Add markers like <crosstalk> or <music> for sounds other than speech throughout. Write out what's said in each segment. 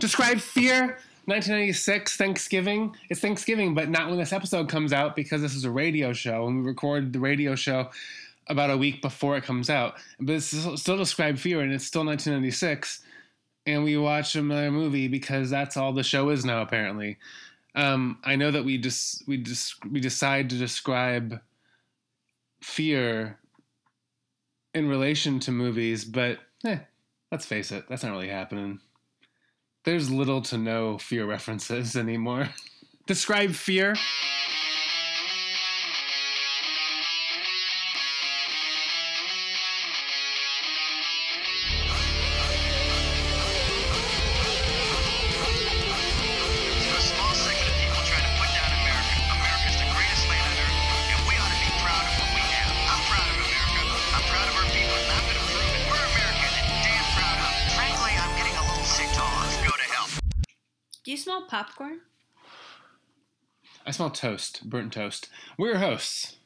Describe fear. 1996 Thanksgiving. It's Thanksgiving, but not when this episode comes out because this is a radio show and we record the radio show about a week before it comes out. But it's still still Describe Fear and it's still 1996. And we watch another movie because that's all the show is now, apparently. Um, I know that we just we just we decide to describe fear in relation to movies, but eh, let's face it, that's not really happening. There's little to no fear references anymore. <laughs> Describe fear. Smell popcorn? I smell toast, burnt toast. We're your hosts.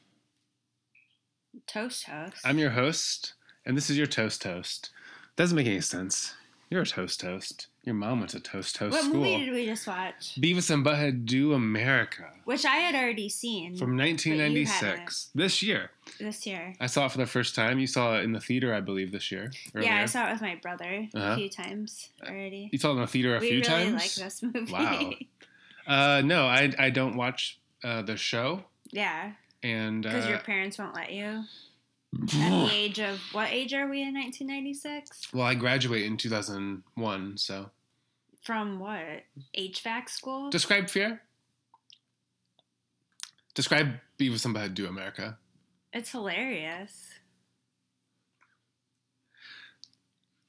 Toast host. I'm your host, and this is your toast toast. Doesn't make any sense. You're a toast toast. Your mom went to toast toast what school. movie did we just watch? Beavis and Butthead Do America Which I had already seen from 1996. This year. this year. I saw it for the first time. You saw it in the theater, I believe, this year. Earlier. Yeah, I saw it with my brother Uh-huh. a few times already. You saw it in the theater a we few really times. like this movie. Wow. <laughs> Uh, no, I I don't watch uh, the show, yeah, and because uh, your parents won't let you. At the <laughs> age of what age are we in 1996? well, I graduated in 2001. So From what HVAC school? describe fear. Describe Beavis and Butthead Do America. It's hilarious.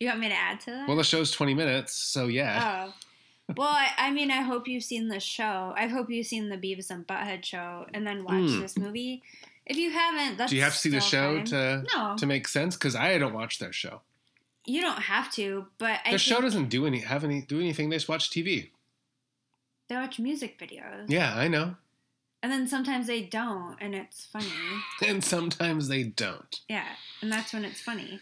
You want me to add to that? Well, the show's 20 minutes, so yeah. Oh. Well, I, I mean, I hope you've seen the show. I hope you've seen the Beavis and Butthead show and then watch Hmm. this movie. If you haven't, that's Do you have to see the show fine. to No, to make sense? Because I don't watch their show. You don't have to. But I Their show doesn't do any have any do anything. They just watch TV. they watch music videos, Yeah, I know. and then sometimes they don't, and it's funny. <laughs> And sometimes they don't. Yeah, and that's when it's funny.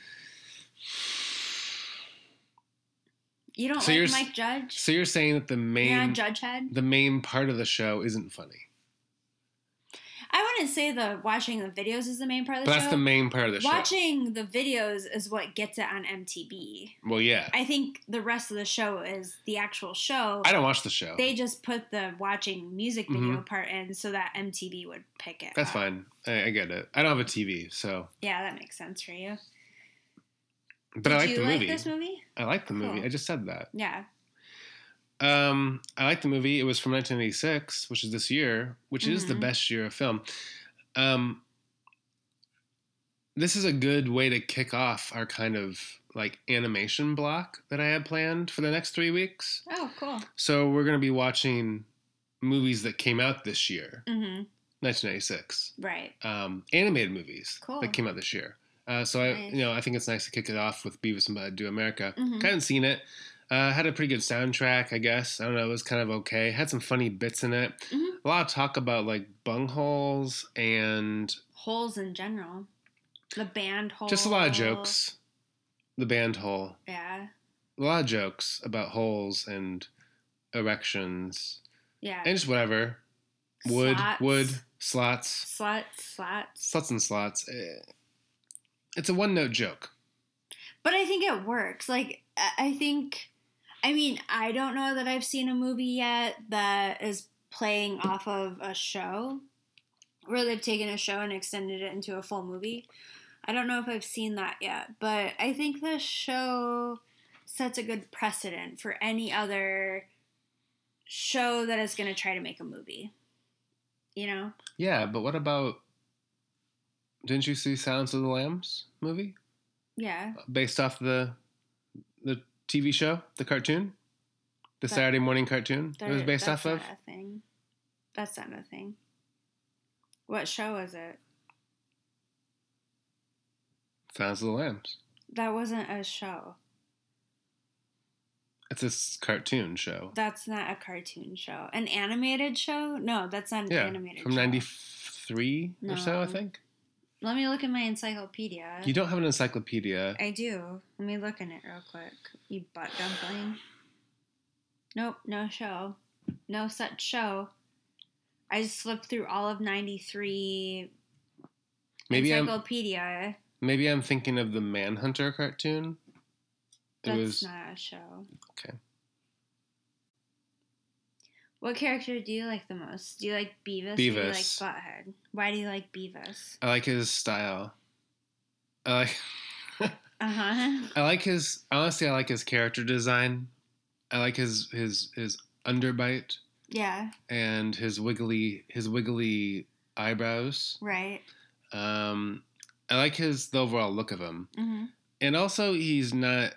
You don't So like Mike Judge? So you're saying that the main on Judge Head. the main part of the show isn't funny. I wouldn't say the watching the videos is the main part of the But show. that's the main part of the show. Watching the videos is what gets it on MTV. Well, yeah. I think the rest of the show is the actual show. I don't watch the show. They just put the watching music video mm-hmm. part in so that MTV would pick it. That's up. fine. I, I get it. I don't have a TV, so Yeah, that makes sense for you. but I Did like you the like movie. this movie? I like the movie. Cool. I just said that. Yeah. Um, I like the movie. It was from 1986, which is this year, which is the Mhm. best year of film. Um, this is a good way to kick off our kind of like animation block that I had planned for the next three weeks. Oh, cool. So we're going to be watching movies that came out this year, Mm-hmm. 1996, Right. um, animated movies Cool. that came out this year. Uh, so I, you know, I think it's nice to kick it off with Beavis and Butthead Do America. Mhm. I hadn't seen it. Uh, had a pretty good soundtrack, I guess. I don't know. It was kind of okay. Had some funny bits in it. Mhm. A lot of talk about like bungholes and Holes in general. The band hole. just a lot of jokes. The band hole. Yeah. A lot of jokes about holes and erections Yeah. and just whatever. Wood, Slots. wood, slots, Sluts, slots. sluts and slots. Eh, It's a one note joke. But I think it works. Like, I I think, I mean, I don't know that I've seen a movie yet that is playing off of a show where they've taken a show and extended it into a full movie. I don't know if I've seen that yet, but I think the show sets a good precedent for any other show that is going to try to make a movie. You know? Yeah, but what about? Didn't you see Silence of the Lambs movie Yeah. based off the the TV show, the cartoon, the That- Saturday morning cartoon? it was based that's off of. not a thing. That's not a thing. What show was it? Silence of the Lambs. That wasn't a show. It's a cartoon show. That's not a cartoon show. An animated show? No, that's not an yeah, animated from show. '93 or so, I think. Let me look at my encyclopedia. You don't have an encyclopedia. I do. Let me look in it real quick. You butt dumpling. Nope, no show. No such show. I just flipped through all of 93 Maybe I'm Encyclopedia. maybe I'm thinking of the Manhunter cartoon. It That's was not a show. okay. What character do you like the most? Do you like Beavis, or do you like Beavis. Butthead? Why do you like Beavis? I like his style. I like <laughs> Uh-huh. I like his honestly I like his character design. I like his his his underbite Yeah, and his wiggly his wiggly eyebrows. right. Um I like his the overall look of him. hmm And also he's not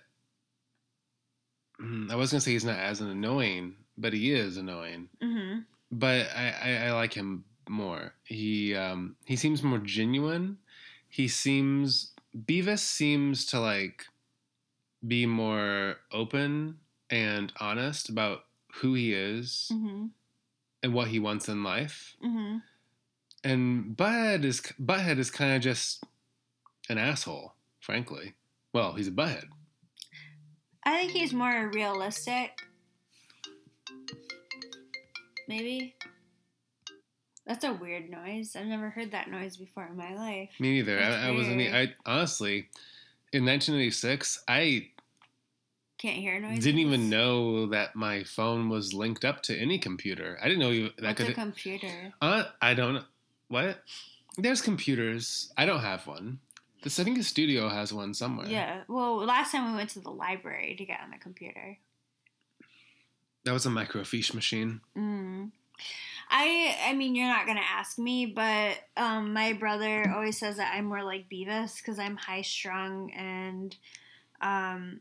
Hmm, I was gonna say he's not as annoying, but he is annoying. hmm But I, I, I like him more. He um he seems more genuine. He seems Beavis seems to like be more open and honest about who he is hmm and what he wants in life. hmm And Butthead is Butthead is kind of just an asshole, frankly. Well, he's a butthead. I think he's more realistic. Maybe. That's a weird noise. I've never heard that noise before in my life. Me neither. I, I wasn't. I honestly, in 1986, I Can't hear noises. didn't even know that my phone was linked up to any computer. I didn't know you, that What's a computer? uh, I don't. know. What? There's computers. I don't have one. This I think the studio has one somewhere. Yeah. Well, last time we went to the library to get on the computer. That was a microfiche machine. Mm. I I mean you're not gonna ask me, but um, my brother always says that I'm more like Beavis because I'm high strung and um,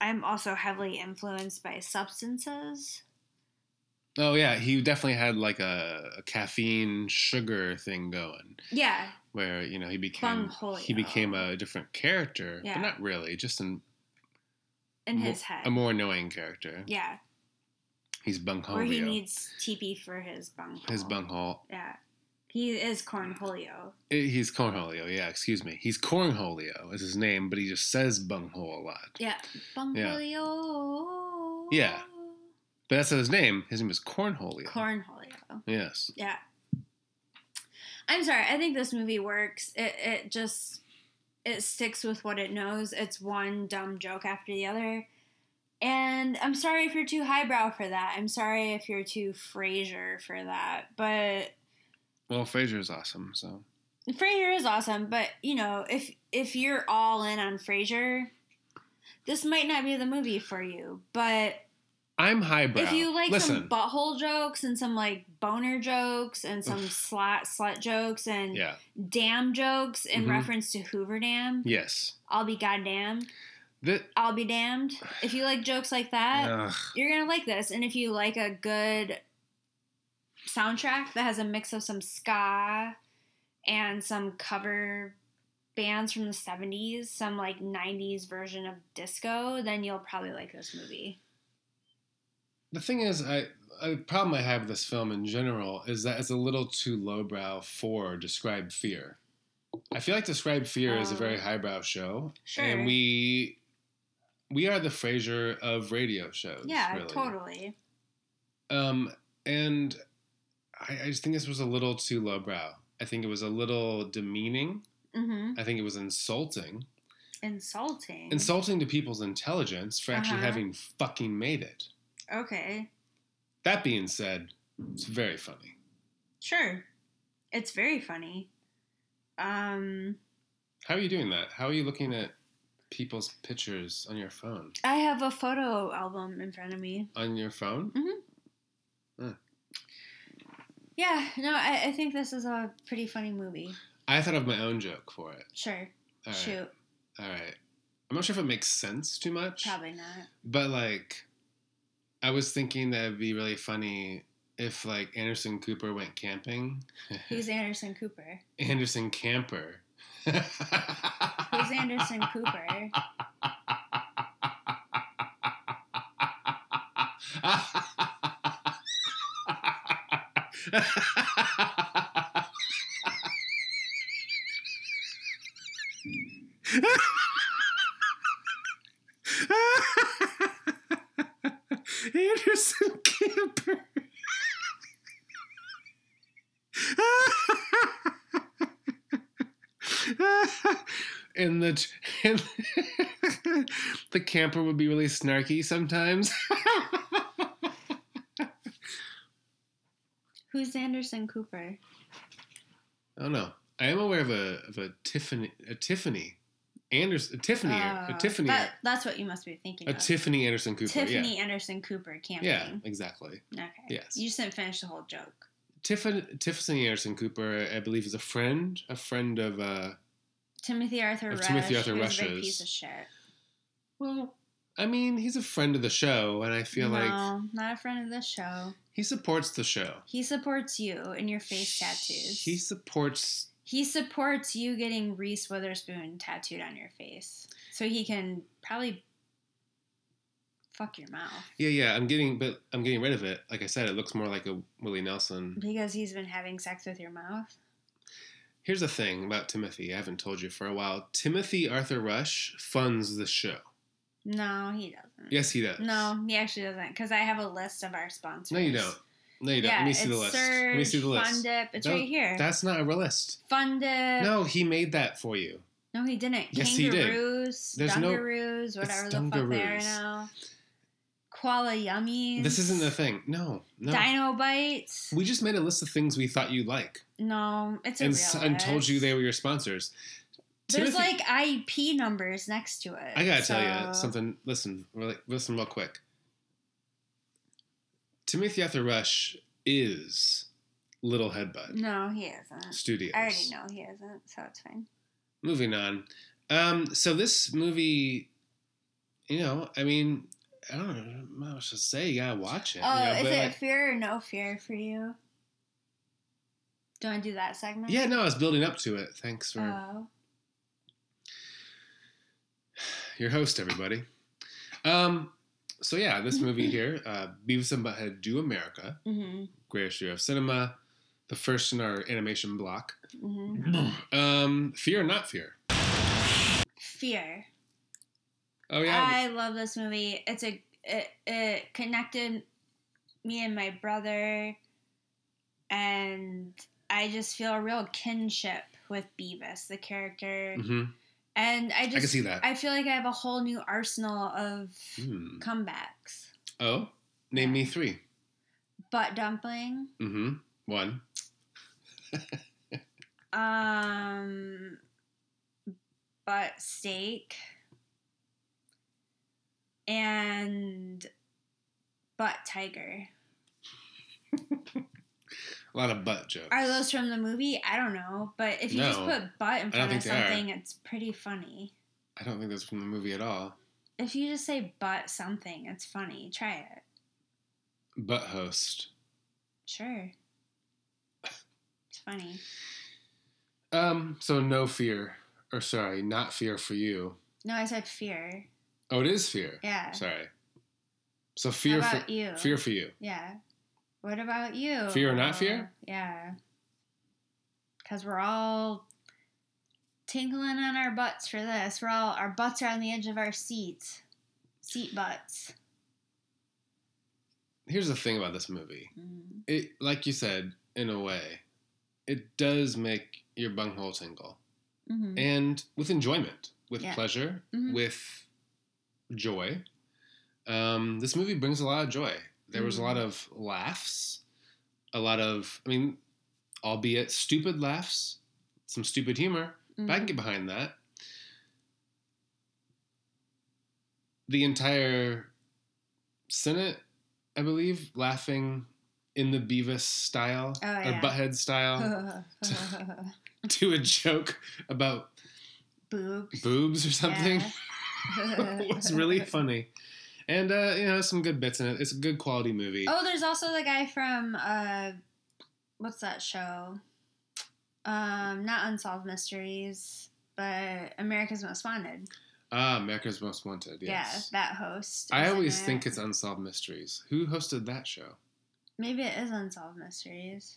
I'm also heavily influenced by substances. Oh yeah, he definitely had like a, a caffeine sugar thing going, Yeah, where you know he became Bungholio. he became a different character, Yeah. but not really, just an, in mo- his head. a more annoying character. yeah, He's bunghole. where he needs TP for his bunghole. his bunghole. Yeah, he is cornholio. He's cornholio. Yeah, excuse me. He's cornholio is his name, but he just says bunghole a lot. Yeah, bungholio. Yeah. But that's not his name. His name is cornholio. cornholio. yes. Yeah. I'm sorry. I think this movie works. It it just it sticks with what it knows. It's one dumb joke after the other. And I'm sorry if you're too highbrow for that. I'm sorry if you're too Frasier for that. But Well, Frasier is awesome. So Frasier is awesome, but you know, if if you're all in on Frasier, this might not be the movie for you. But I'm highbrow. if you like listen, some butthole jokes and some like boner jokes and some slut slut jokes and yeah, dam jokes in Mhm. reference to Hoover Dam. yes. I'll be goddamn. That I'll be damned. If you like jokes like that, ugh. you're gonna like this. And if you like a good soundtrack that has a mix of some ska and some cover bands from the 70s, some like 90s version of disco, then you'll probably like this movie. the thing is, I a problem I have with this film in general is that it's a little too lowbrow for Describe Fear. I feel like Describe Fear is a Oh. very highbrow show, Sure. and we we are the Frasier of radio shows. yeah, really. totally. Um, and I, I just think this was a little too lowbrow. I think it was a little demeaning. hmm I think it was insulting. Insulting. Insulting to people's intelligence for actually Uh-huh. having fucking made it. Okay. That being said, it's very funny. Sure. It's very funny. Um How are you doing that? How are you looking at people's pictures on your phone? I have a photo album in front of me. On your phone? Mm-hmm. Yeah, no, I, I think this is a pretty funny movie. I thought of my own joke for it. Sure. All right. Shoot. All right. I'm not sure if it makes sense too much. Probably not. But like, I was thinking that it'd be really funny if like Anderson Cooper went camping. Who's <laughs> Anderson Cooper? Anderson Camper. <laughs> Anderson Cooper? <laughs> and the and <laughs> the camper would be really snarky sometimes. <laughs> Who's Anderson Cooper? I don't know. I am aware of a of a Tiffany a Tiffany Anderson a Tiffany a Oh, Tiffany That, that's what you must be thinking a of. Tiffany Anderson Cooper. Tiffany Anderson Cooper camping. Yeah. Yeah, exactly. Okay. Yes. You just didn't finish the whole joke. Tiffany Tiffany Anderson Cooper, I believe, is a friend, a friend of uh Timothy Arthur Rush. Timothy Arthur who's a piece of shit. well, I mean, he's a friend of the show, and I feel no, like not a friend of the show. he supports the show. He supports you and your face tattoos. He supports. he supports you getting Reese Witherspoon tattooed on your face, so he can probably fuck your mouth Yeah, yeah. I'm getting, but I'm getting rid of it. Like I said, it looks more like a Willie Nelson. because he's been having sex with your mouth. Here's the thing about Timothy. I haven't told you for a while. Timothy Arthur Rush funds the show. No, he doesn't. Yes, he does. No, he actually doesn't. Because I have a list of our sponsors. No, you don't. No, you don't. Yeah, Let me see the list. Let me see the list. Fun Dip. It's No, right here. That's not a real list. Fun Dip. No, he made that for you. No, he didn't. Yes, he did. Kangaroos, There's no- Dunkaroos, whatever the fuck they are now. Koala Yummies. This isn't the thing. No, no. Dino Bites. We just made a list of things we thought you'd like, no, it's a and, s- and told you they were your sponsors. There's Timothy- like IP numbers next to it. I gotta tell you something. Listen, really, listen real quick. Timothy Arthur Rush is Little Headbutt No, he isn't. Studios. I already know he isn't, so it's fine. Moving on. Um, so this movie, you know, I mean, I don't know much to say. You gotta watch it. Oh, you know, is but, it like- fear or no fear for you? Do to do that segment? yeah, no, I was building up to it. Thanks for Oh. <sighs> your host, everybody. Um, so yeah, this movie here, uh, Beavis and Butthead Do America, hmm greatest year of cinema, the first in our animation block. hmm <clears throat> Um, fear or not fear? Fear. Oh yeah, I love this movie. It's a it, it connected me and my brother, and I just feel a real kinship with Beavis, the character, hmm and I just I can see that. I feel like I have a whole new arsenal of Hmm. comebacks. Oh, name me three. Butt dumpling, Mm-hmm. One. <laughs> um, butt steak, and butt tiger. A lot of butt jokes. Are those from the movie? I don't know, but if you just put butt in front of think they are. something, it's pretty funny. I don't think that's from the movie at all. If you just say butt something, it's funny. Try it. Butt host. Sure. It's funny. Um. So no fear, or sorry, not fear for you. No, I said fear. Oh, it is fear. Yeah. Sorry. So fear How for you? fear for you. Yeah. What about you? Fear or not fear? Yeah. Because we're all tingling on our butts for this. We're all, our butts are on the edge of our seats. Seat butts. Here's the thing about this movie. Mm. It, like you said, in a way, it does make your bunghole tingle, hmm and with enjoyment, with Yeah. pleasure, Mhm. with joy. Um, this movie brings a lot of joy. There was a lot of laughs, a lot of, I mean, albeit stupid laughs, some stupid humor. But I can get behind that. The entire Senate, I believe, laughing in the Beavis style Oh, or yeah. Butthead style <laughs> <laughs> to a joke about Boobs. boobs or something. Yeah. <laughs> it was really <laughs> funny. And uh, you know, some good bits in it. It's a good quality movie. Oh, there's also the guy from uh, what's that show? Um, not Unsolved Mysteries, but America's Most Wanted. Ah, America's Most Wanted. Yes. Yeah, that host. I always it. think it's Unsolved Mysteries. Who hosted that show? maybe it is Unsolved Mysteries.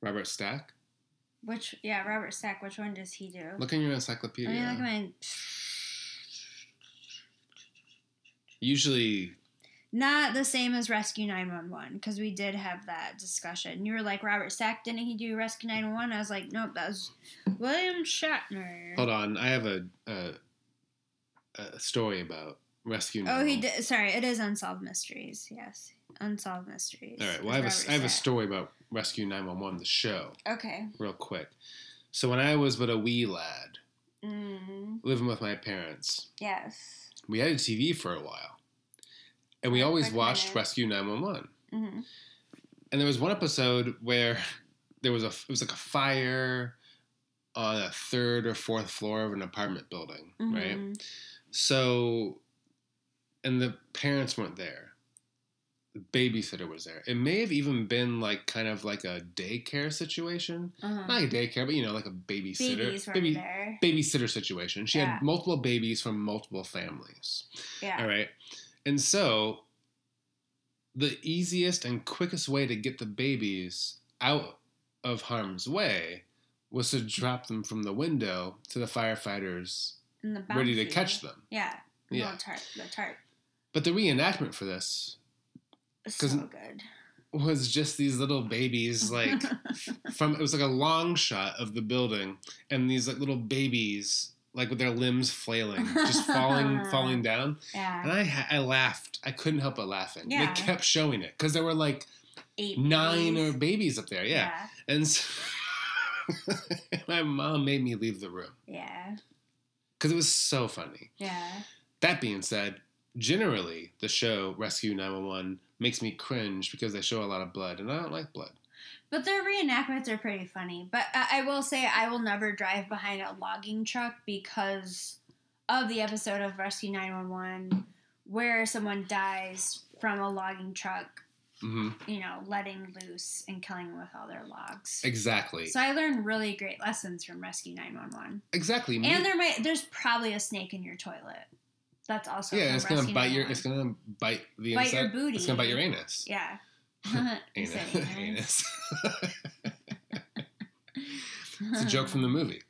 Robert Stack. Which yeah, Robert Stack. Which one does he do? Look in your I encyclopedia. mean, look at my. Usually, Not the same as Rescue 911 because we did have that discussion. You were like Robert Stack, didn't he do Rescue 911? I was like, nope, that was William Shatner. Hold on, I have a a, a story about Rescue. 911. Oh, he did. Sorry, it is Unsolved Mysteries. Yes, Unsolved Mysteries. All right. Well, I have Robert a, I have a story about Rescue 911, the show, Okay. real quick. So when I was but a wee lad, Mm, living with my parents, yes. We had a TV for a while, and we always watched. Rescue 911. hmm And there was one episode where <laughs> there was a it was like a fire on a third or fourth floor of an apartment building, right? Mm-hmm. So, and the parents weren't there. The babysitter was there. It may have even been like kind of like a daycare situation, Uh-huh. not a daycare, but you know, like a babysitter, baby, there. babysitter situation. She Yeah. had multiple babies from multiple families. Yeah. All right. And so the easiest and quickest way to get the babies out of harm's way was to drop them from the window to the firefighters the ready to catch them. Yeah. Yeah. Little tarp. The tarp. But the reenactment for this So good. was just these little babies like <laughs> from it was like a long shot of the building and these like little babies like with their limbs flailing just falling <laughs> falling down Yeah. and. I ha- I laughed I couldn't help but laughing Yeah. they kept showing it because there were like Eight. nine babies. or babies up there yeah, and so <laughs> my mom made me leave the room Yeah. because it was so funny Yeah. that being said generally the show rescue 911 makes me cringe because they show a lot of blood and i don't like blood But their reenactments are pretty funny. But I, I will say, I will never drive behind a logging truck because of the episode of Rescue 911 where someone dies from a logging truck, hmm you know, letting loose and killing with all their logs. exactly So I learned really great lessons from Rescue 911. exactly Me- And there might there's probably a snake in your toilet. That's also yeah it's gonna bite your 911. it's gonna bite the Bite inside your booty. it's gonna bite your anus Yeah. <laughs> <laughs> Anus, anus. <laughs> it's a joke from the movie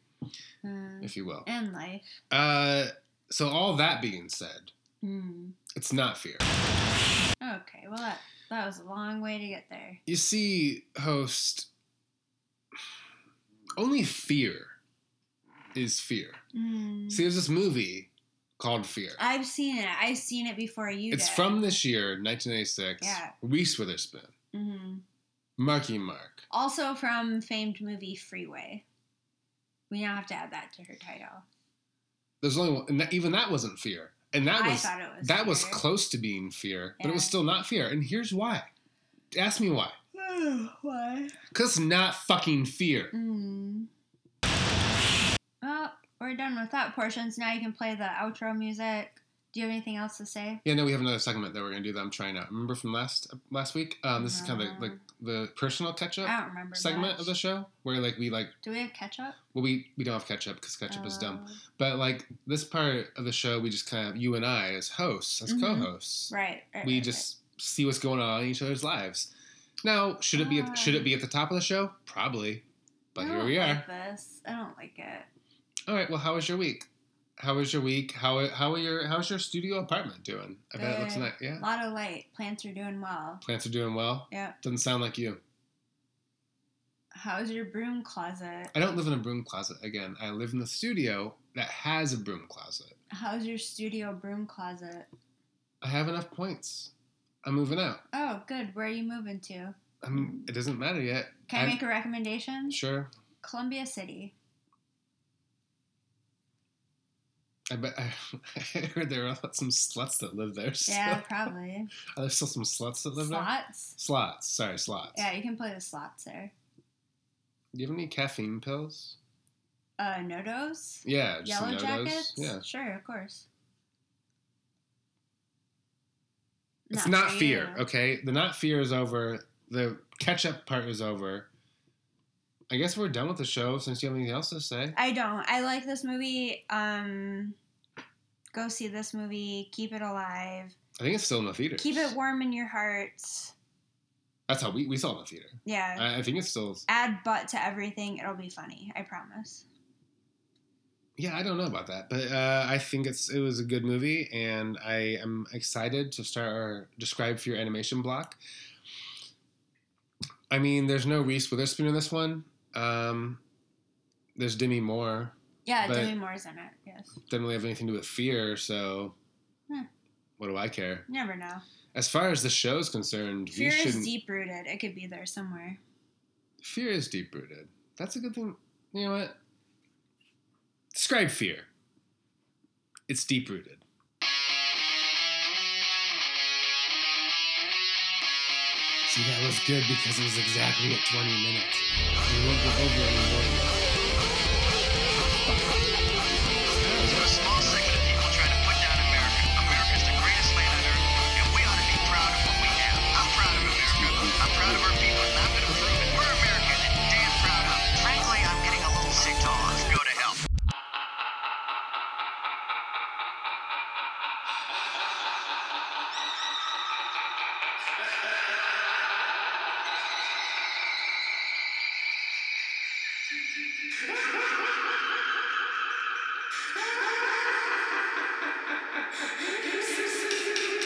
Uh, if you will and life. uh so all that being said Hmm. it's not fear Okay, well that that was a long way to get there. you see host only fear is fear Hmm. see there's this movie called fear I've seen it. I've seen it before you. it's did. from this year 1986 Yeah. reese witherspoon Mm-hmm. marky mark Also from famed movie Freeway. We now have to add that to her title. there's only one and that, even that wasn't fear and that I was thought it was. that was close to being fear but it was still not fear and here's why ask me why <sighs> Why? because it's not fucking fear Mm. We're done with that portion, so now you can play the outro music. Do you have anything else to say? yeah no we have another segment that we're gonna do that i'm trying to remember from last last week um this is kind of No. like the personal catch up I don't remember. segment much. of the show where like we like Do we have ketchup? well we we don't have ketchup because catch ketchup is dumb Oh, but like this part of the show we just kind of you and i as hosts as Mhm. co-hosts Right. right we right, just see what's going on in each other's lives now should it be at, should it be at the top of the show probably but right. Here we are Like this. I don't like it. All right well how was your week how was your week how how are your how's your studio apartment doing i bet it looks nice yeah A lot of light. Plants are doing well. plants are doing well Yeah. doesn't sound like you How's your broom closet? i don't live in a broom closet again i live in the studio that has a broom closet How's your studio broom closet? i have enough points i'm moving out Oh, good. Where are you moving to? I'm, it doesn't matter yet Can I I'm- make a recommendation? sure Columbia City. I bet I, <laughs> I heard there are some sluts that live there. <laughs> So. Yeah, probably. Are there still some sluts that live there? Slots. Slots. Sorry, slots. Yeah, you can play the slots there. Do you have any caffeine pills? Uh, NoDoz. Yeah, just Yellow NoDoz. jackets. Yeah. Sure, of course. It's not, for fear, you. okay? The not fear is over. The catch up part is over. I guess we're done with the show since you have anything else to say. I don't. I like this movie. Um, go see this movie. Keep it alive. I think it's still in the theaters. Keep it warm in your hearts. That's how we, we saw it in the theater. Yeah. I, I think it's still. Add butt to everything. It'll be funny. I promise. Yeah, I don't know about that, but uh, I think it's it was a good movie, and I am excited to start our describe fear animation block. I mean, there's no Reese Witherspoon in this one. Um, there's Demi Moore. Yeah, Demi Moore's in it. Yes. Doesn't really have anything to do with fear, so Hmm. what do I care? Never know. As far as the show is concerned, Fear is deep rooted. It could be there somewhere. Fear is deep rooted. That's a good thing. You know what? Describe fear. It's deep rooted. See, that was good because it was exactly at 20 minutes. We won't go over anymore. Thank <laughs> you.